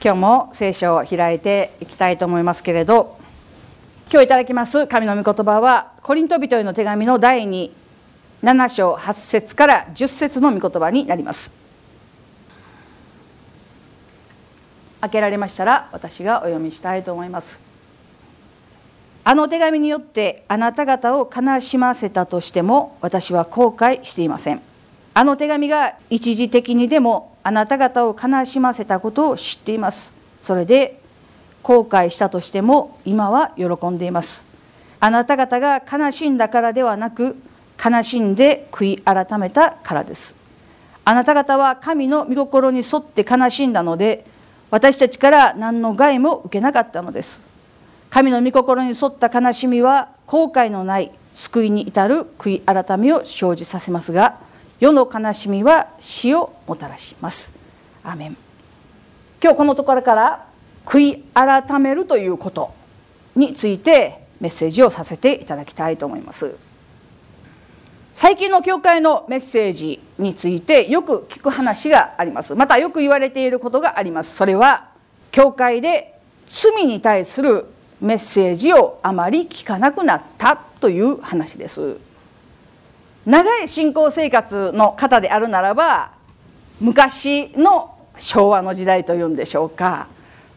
今日も聖書を開いていきたいと思いますけれど今日いただきます神の御言葉はコリント人への手紙の第27章8節から10節の御言葉になります。開けられましたら私がお読みしたいと思います。あの手紙によってあなた方を悲しませたとしても私は後悔していません。あの手紙が一時的にでもあなた方を悲しませたことを知っています。それで後悔したとしても今は喜んでいます。あなた方が悲しんだからではなく悲しんで悔い改めたからです。あなた方は神の御心に沿って悲しんだので私たちから何の害も受けなかったのです。神の御心に沿った悲しみは後悔のない救いに至る悔い改めを生じさせますが世の悲しみは死をもたらします。アメン。今日このところから悔い改めるということについてメッセージをさせていただきたいと思います。最近の教会のメッセージについてよく聞く話があります。またよく言われていることがあります。それは教会で罪に対するメッセージをあまり聞かなくなったという話です。長い信仰生活の方であるならば昔の昭和の時代というんでしょうか。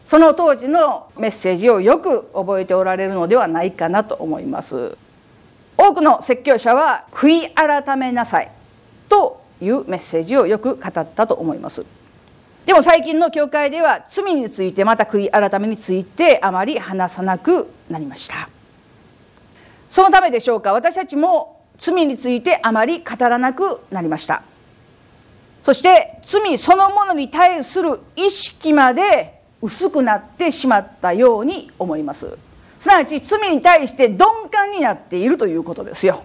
その当時のメッセージをよく覚えておられるのではないかなと思います。多くの説教者は「悔い改めなさい」というメッセージをよく語ったと思います。でも最近の教会では罪についてまた悔い改めについてあまり話さなくなりました。そのためでしょうか。私たちも罪についてあまり語らなくなりました。そして罪そのものに対する意識まで薄くなってしまったように思います。すなわち罪に対して鈍感になっているということですよ。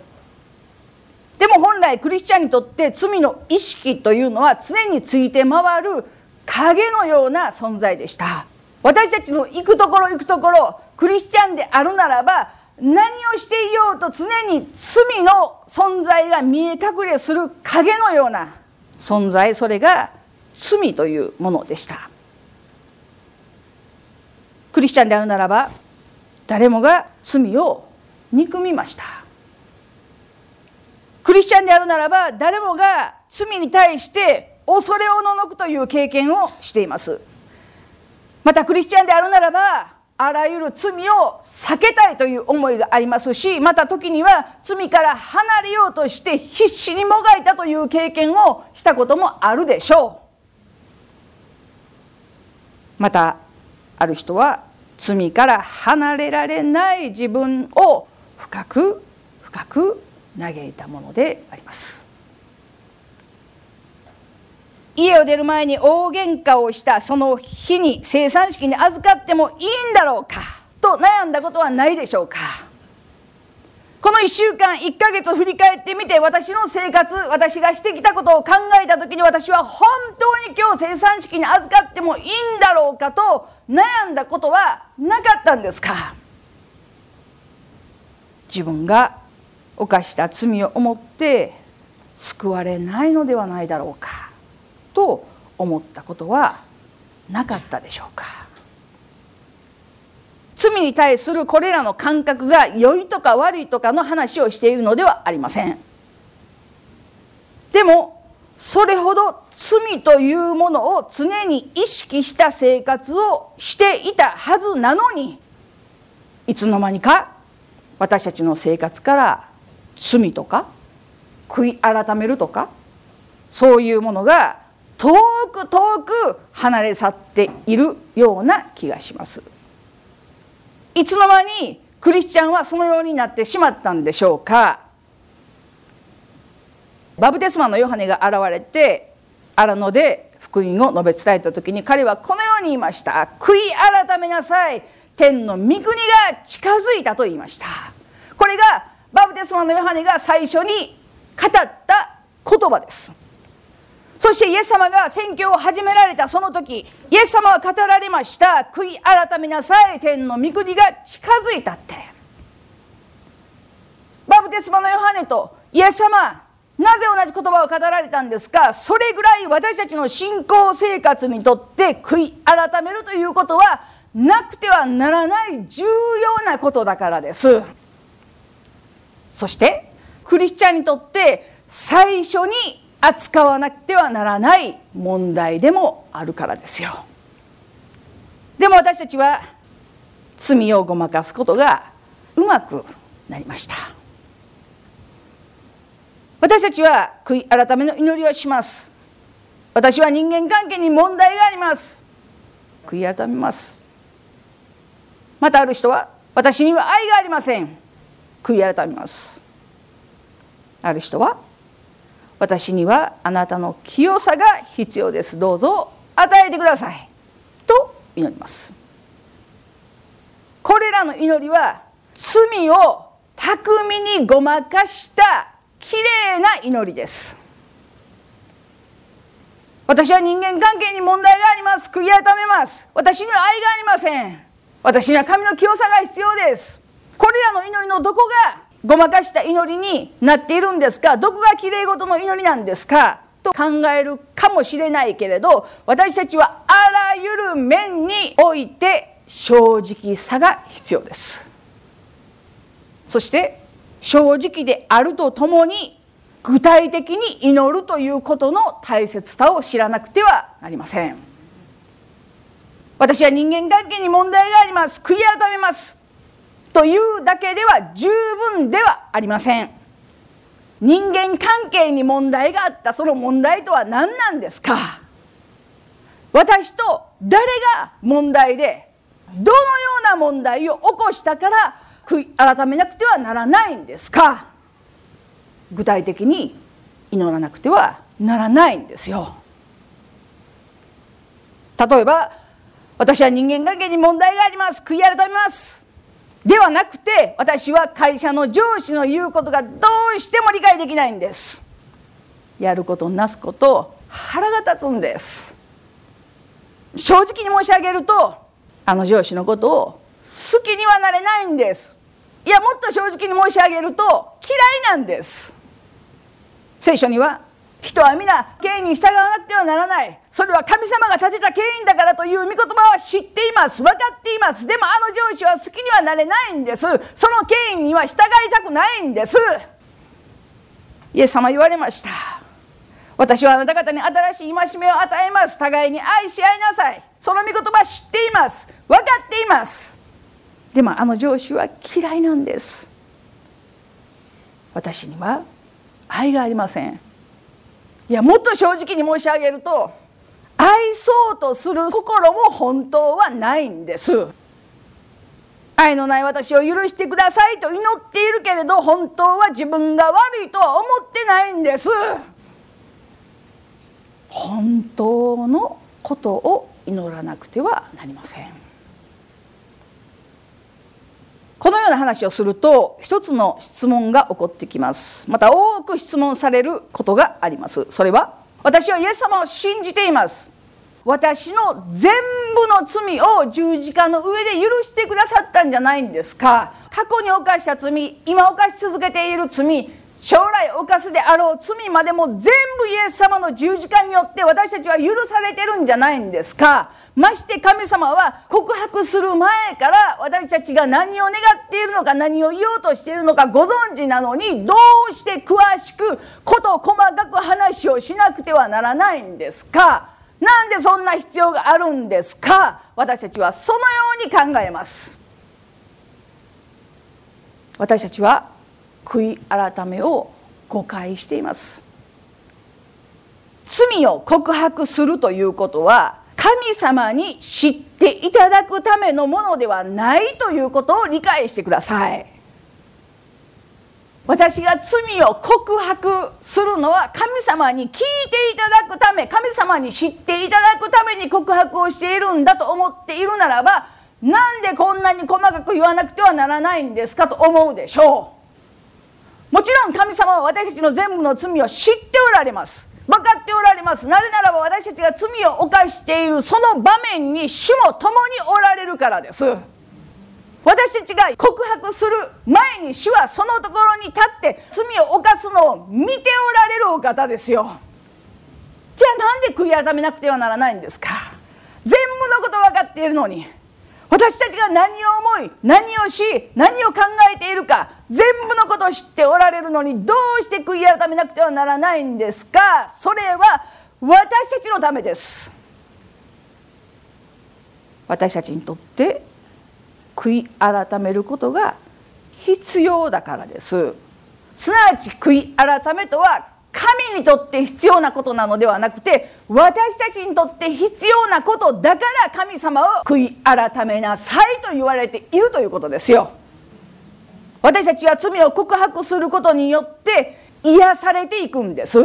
でも本来クリスチャンにとって罪の意識というのは常について回る影のような存在でした。私たちの行くところ行くところクリスチャンであるならば何をしていようと常に罪の存在が見え隠れする影のような存在それが罪というものでした。クリスチャンであるならば誰もが罪を憎みました。クリスチャンであるならば誰もが罪に対して恐れおののくという経験をしています。またクリスチャンであるならばあらゆる罪を避けたいという思いがありますしまた時には罪から離れようとして必死にもがいたという経験をしたこともあるでしょう。またある人は罪から離れられない自分を深く深く嘆いたものであります。家を出る前に大喧嘩をしたその日に生産式に預かってもいいんだろうか？と悩んだことはないでしょうか？この1週間1ヶ月振り返ってみて私の生活私がしてきたことを考えた時に私は本当に今日生産式に預かってもいいんだろうかと悩んだことはなかったんですか？自分が犯した罪を思って救われないのではないだろうか？と思ったことはなかったでしょうか。罪に対するこれらの感覚が良いとか悪いとかの話をしているのではありません。でもそれほど罪というものを常に意識した生活をしていたはずなのにいつの間にか私たちの生活から罪とか悔い改めるとかそういうものが遠く遠く離れ去っているような気がします。いつの間にクリスチャンはそのようになってしまったんでしょうか。バプテスマのヨハネが現れて荒野で福音を述べ伝えた時に彼はこのように言いました悔い改めなさい。天の御国が近づいたと言いましたこれがバプテスマのヨハネが最初に語った言葉です。そしてイエス様が宣教を始められたその時イエス様は語られました。悔い改めなさい天の御国が近づいたって。バプテスマのヨハネとイエス様なぜ同じ言葉を語られたんですか？それぐらい私たちの信仰生活にとって悔い改めるということはなくてはならない重要なことだからです。そしてクリスチャンにとって最初に扱わなくてはならない問題でもあるからですよ。でも私たちは罪をごまかすことがうまくなりました。私たちは悔い改めの祈りをします。私は人間関係に問題があります。悔い改めます。またある人は私には愛がありません。悔い改めます。ある人は私にはあなたの清さが必要です。どうぞ与えてください。と祈ります。これらの祈りは罪を巧みにごまかしたきれいな祈りです。私は人間関係に問題があります。悔い改めます。私には愛がありません。私には神の清さが必要です。これらの祈りのどこがごまかした祈りになっているんですか？どこがきれい事の祈りなんですか？と考えるかもしれないけれど私たちはあらゆる面において正直さが必要です。そして正直であるとともに具体的に祈るということの大切さを知らなくてはなりません。私は人間関係に問題があります。悔い改めます。というだけでは十分ではありません。人間関係に問題があった。その問題とは何なんですか？私と誰が問題でどのような問題を起こしたから悔い改めなくてはならないんですか？具体的に祈らなくてはならないんですよ。例えば私は人間関係に問題があります。悔い改めます。ではなくて私は会社の上司の言うことがどうしても理解できないんです。やることなすこと腹が立つんです。正直に申し上げるとあの上司のことを好きにはなれないんです。いやもっと正直に申し上げると嫌いなんです。聖書には人は皆権威に従わなくてはならない。それは神様が立てた権威だからという御言葉は知っています。分かっています。でもあの上司は好きにはなれないんです。その権威には従いたくないんです。イエス様言われました。私はあなた方に新しい戒めを与えます。互いに愛し合いなさい。その御言葉知っています。分かっています。でもあの上司は嫌いなんです。私には愛がありません。いやもっと正直に申し上げると愛そうとする心も本当はないんです。愛のない私を許してくださいと祈っているけれど本当は自分が悪いとは思ってないんです。本当のことを祈らなくてはなりません。このような話をすると一つの質問が起こってきます。またく質問されることがあります。それは私はイエス様を信じています。私の全部の罪を十字架の上で許してくださったんじゃないんですか。過去に犯した罪今犯し続けている罪将来犯すであろう罪までも全部イエス様の十字架によって私たちは許されてるんじゃないんですか？まして神様は告白する前から私たちが何を願っているのか何を言おうとしているのかご存知なのにどうして詳しく事細かく話をしなくてはならないんですか？なんでそんな必要があるんですか？私たちはそのように考えます私たちは悔い改めを誤解しています。罪を告白するということは神様に知っていただくためのものではないということを理解してください。私が罪を告白するのは神様に聞いていただくため神様に知っていただくために告白をしているんだと思っているならばなんでこんなに細かく言わなくてはならないんですかと思うでしょう。もちろん神様は私たちの全部の罪を知っておられます。分かっておられます。なぜならば私たちが罪を犯しているその場面に主も共におられるからです。私たちが告白する前に主はそのところに立って罪を犯すのを見ておられるお方ですよ。じゃあなんで悔い改めなくてはならないんですか？全部のこと分かっているのに。私たちが何を思い何をし何を考えているか全部のことを知っておられるのにどうして悔い改めなくてはならないんですか？それは私たちのためです。私たちにとって悔い改めることが必要だからです。すなわち悔い改めとはにとって必要なことなのではなくて私たちにとって必要なことだから神様を悔い改めなさいと言われているということですよ。私たちは罪を告白することによって癒されていくんです。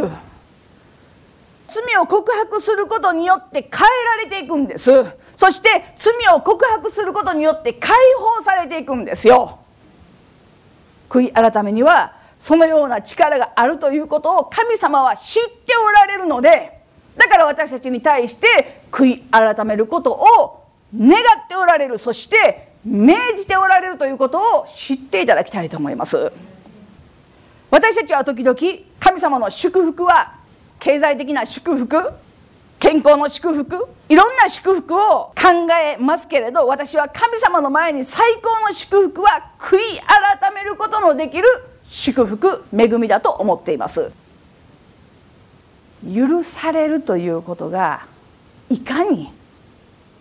罪を告白することによって変えられていくんです。そして罪を告白することによって解放されていくんですよ。悔い改めにはそのような力があるということを神様は知っておられるのでだから私たちに対して悔い改めることを願っておられるそして命じておられるということを知っていただきたいと思います。私たちは時々神様の祝福は経済的な祝福健康の祝福いろんな祝福を考えますけれど私は神様の前に最高の祝福は悔い改めることのできる祝福恵みだと思っています。許されるということがいかに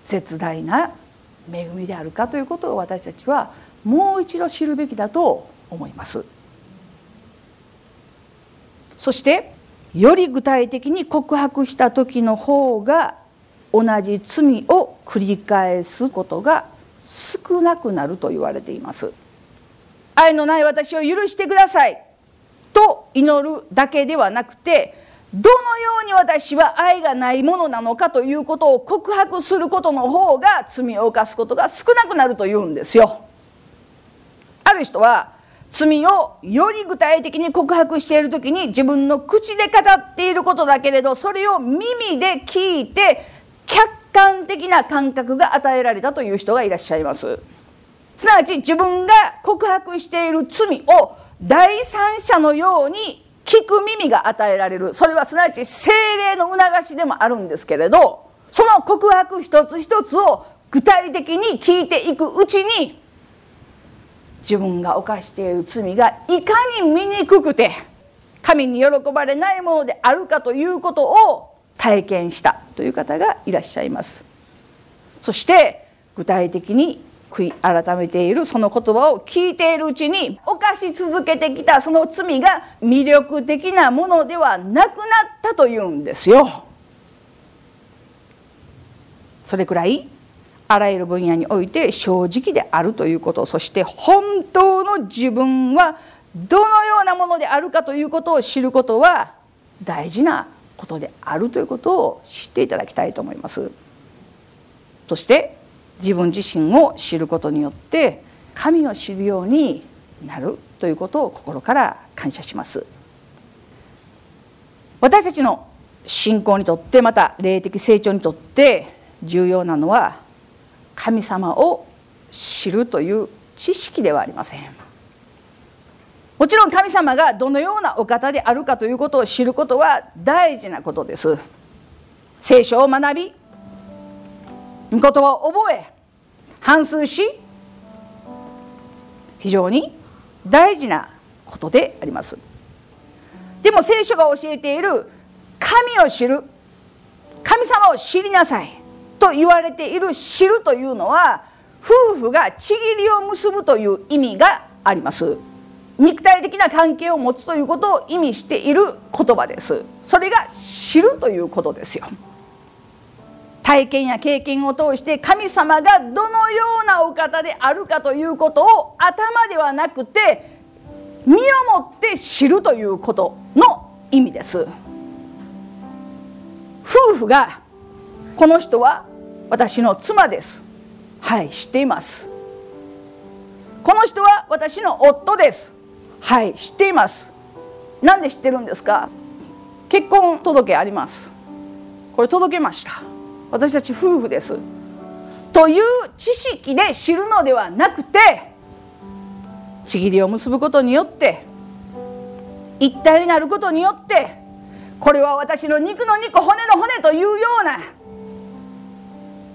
絶大な恵みであるかということを私たちはもう一度知るべきだと思います。そしてより具体的に告白した時の方が同じ罪を繰り返すことが少なくなると言われています。愛のない私を許してくださいと祈るだけではなくてどのように私は愛がないものなのかということを告白することの方が罪を犯すことが少なくなるというんですよ。ある人は罪をより具体的に告白している時に自分の口で語っていることだけれどそれを耳で聞いて客観的な感覚が与えられたという人がいらっしゃいます。すなわち自分が告白している罪を第三者のように聞く耳が与えられる。それはすなわち精霊の促しでもあるんですけれどその告白一つ一つを具体的に聞いていくうちに自分が犯している罪がいかに醜くて神に喜ばれないものであるかということを体験したという方がいらっしゃいます。そして具体的に悔い改めているその言葉を聞いているうちに犯し続けてきたその罪が魅力的なものではなくなったというんですよ。それくらいあらゆる分野において正直であるということそして本当の自分はどのようなものであるかということを知ることは大事なことであるということを知っていただきたいと思います。そして自分自身を知ることによって神を知るようになるということを心から感謝します。私たちの信仰にとってまた霊的成長にとって重要なのは神様を知るという知識ではありません。もちろん神様がどのようなお方であるかということを知ることは大事なことです。聖書を学び御言葉を覚え反数し非常に大事なことであります。でも聖書が教えている神を知る神様を知りなさいと言われている知るというのは夫婦がちぎりを結ぶという意味があります。肉体的な関係を持つということを意味している言葉です。それが知るということですよ。体験や経験を通して神様がどのようなお方であるかということを頭ではなくて身をもって知るということの意味です。夫婦がこの人は私の妻です。はい知っています。この人は私の夫です。はい知っています。なんで知ってるんですか？結婚届あります。これ届けました。私たち夫婦です。という知識で知るのではなくてちぎりを結ぶことによって一体になることによってこれは私の肉の肉骨の骨というような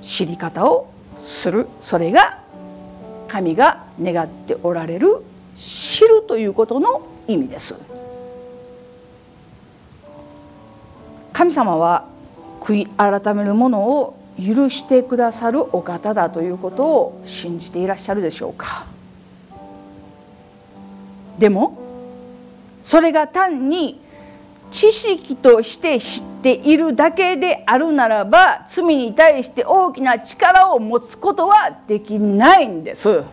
知り方をする。それが神が願っておられる知るということの意味です。神様は悔い改めるものを許してくださるお方だということを信じていらっしゃるでしょうか。でもそれが単に知識として知っているだけであるならば罪に対して大きな力を持つことはできないんです。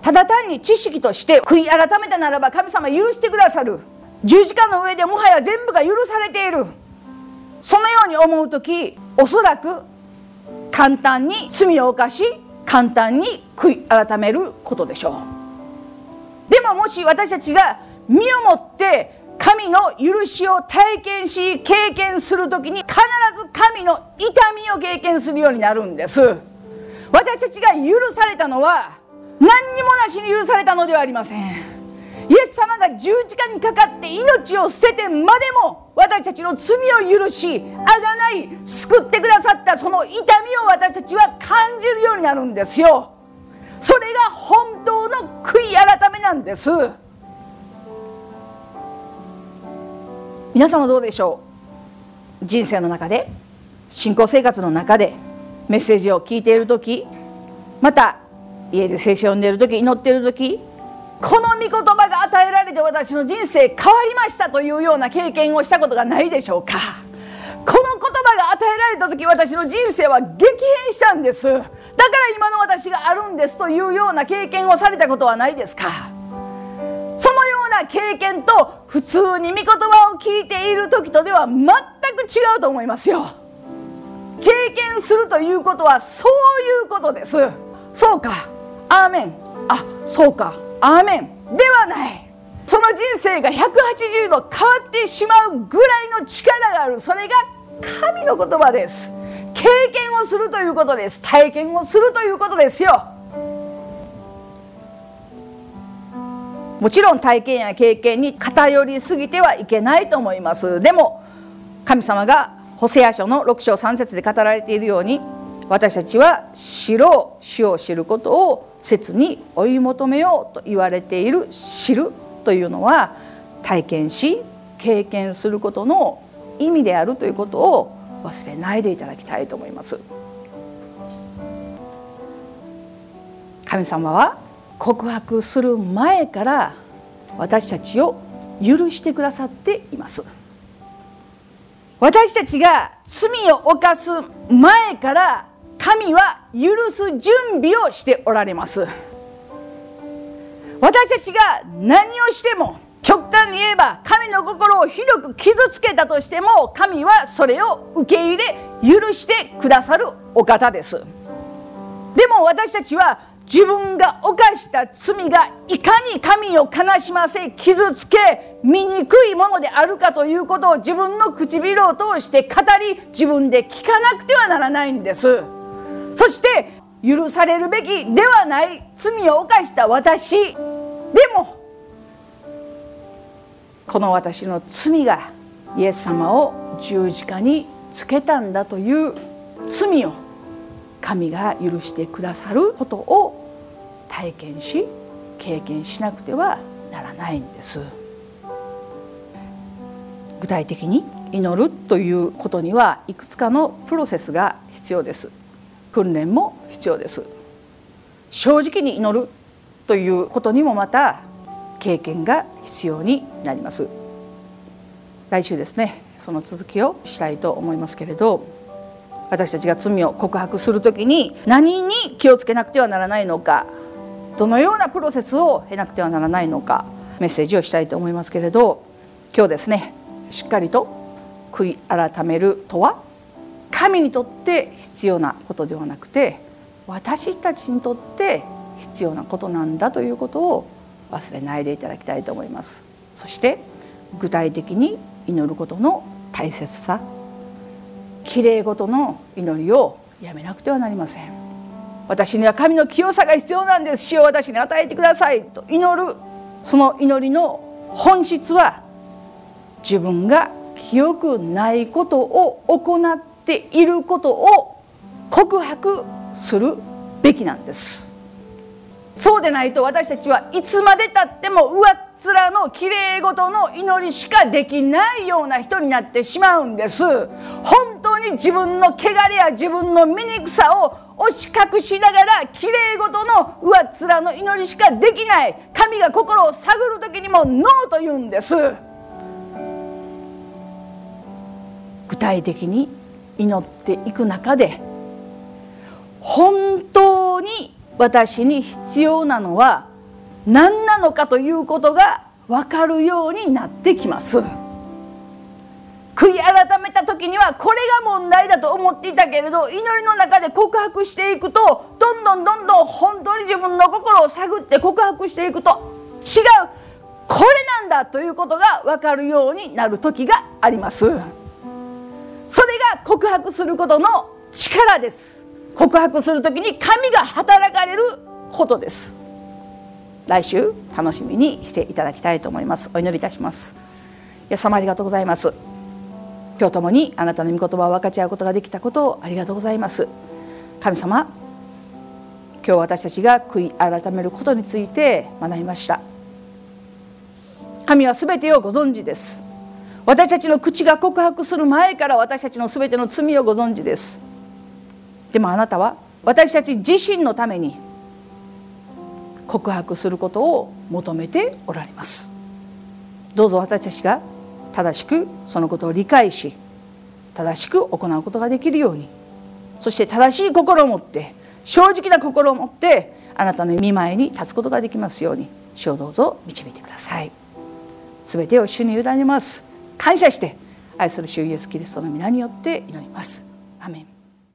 ただ単に知識として悔い改めたならば神様許してくださる。十字架の上でもはや全部が許されている。そのように思う時おそらく簡単に罪を犯し簡単に悔い改めることでしょう。でももし私たちが身をもって神の許しを体験し経験する時に必ず神の痛みを経験するようになるんです。私たちが許されたのは何にもなしに許されたのではありません。イエス様が十字架にかかって命を捨ててまでも私たちの罪を許しあがない救ってくださったその痛みを私たちは感じるようになるんですよ。それが本当の悔い改めなんです。皆様どうでしょう？人生の中で信仰生活の中でメッセージを聞いている時また家で聖書を読んでいる時祈っている時この御言葉が与えられて私の人生変わりましたというような経験をしたことがないでしょうか。この言葉が与えられた時私の人生は激変したんです。だから今の私があるんですというような経験をされたことはないですか。そのような経験と普通に御言葉を聞いている時とでは全く違うと思いますよ。経験するということはそういうことです。そうか。アーメン。あそうか。アーメン。ではない。その人生が180度変わってしまうぐらいの力がある。それが神の言葉です。経験をするということです。体験をするということですよ。もちろん体験や経験に偏りすぎてはいけないと思います。でも神様がホセア書の6章3節で語られているように私たちは知ろう。主を知ることを切に追い求めようと言われている知るというのは体験し経験することの意味であるということを忘れないでいただきたいと思います。神様は告白する前から私たちを許してくださっています。私たちが罪を犯す前から神は許す準備をしておられます私たちが何をしても極端に言えば神の心をひどく傷つけたとしても神はそれを受け入れ許してくださるお方ですでも私たちは自分が犯した罪がいかに神を悲しませ傷つけ醜いものであるかということを自分の唇を通して語り自分で聞かなくてはならないんです。そして許されるべきではない罪を犯した私。でもこの私の罪がイエス様を十字架につけたんだという罪を神が許してくださることを体験し経験しなくてはならないんです。具体的に祈るということにはいくつかのプロセスが必要です。訓練も必要です。正直に祈るということにもまた経験が必要になります。来週ですねその続きをしたいと思いますけれど私たちが罪を告白する時に何に気をつけなくてはならないのかどのようなプロセスを経なくてはならないのかメッセージをしたいと思いますけれど今日ですねしっかりと悔い改めるとは神にとって必要なことではなくて私たちにとって必要なことなんだということを忘れないでいただきたいと思います。そして具体的に祈ることの大切さきれいごとの祈りをやめなくてはなりません。私には神の清さが必要なんです。死を私に与えてください。と祈る。その祈りの本質は自分が清くないことを行ってていることを告白するべきなんです。そうでないと私たちはいつまでたっても上っ面のきれい事の祈りしかできないような人になってしまうんです。本当に自分の汚れや自分の醜さを押し隠しながらきれい事の上っ面の祈りしかできない。神が心を探る時にもノーと言うんです。具体的に祈っていく中で本当に私に必要なのは何なのかということが分かるようになってきます。悔い改めた時にはこれが問題だと思っていたけれど祈りの中で告白していくとどんどんどんどん本当に自分の心を探って告白していくと違うこれなんだということが分かるようになる時があります。それが告白することの力です。告白する時に神が働かれることです。来週楽しみにしていただきたいと思います。お祈りいたします。イエス様ありがとうございます。今日ともにあなたの御言葉を分かち合うことができたことをありがとうございます。神様今日私たちが悔い改めることについて学びました。神は全てをご存知です。私たちの口が告白する前から私たちの全ての罪をご存知です。でもあなたは私たち自身のために告白することを求めておられます。どうぞ私たちが正しくそのことを理解し正しく行うことができるようにそして正しい心を持って正直な心を持ってあなたの見舞いに立つことができますように主をどうぞ導いてください。全てを主に委ねます。感謝して愛する主イエスキリストの皆によって祈ります。アメン。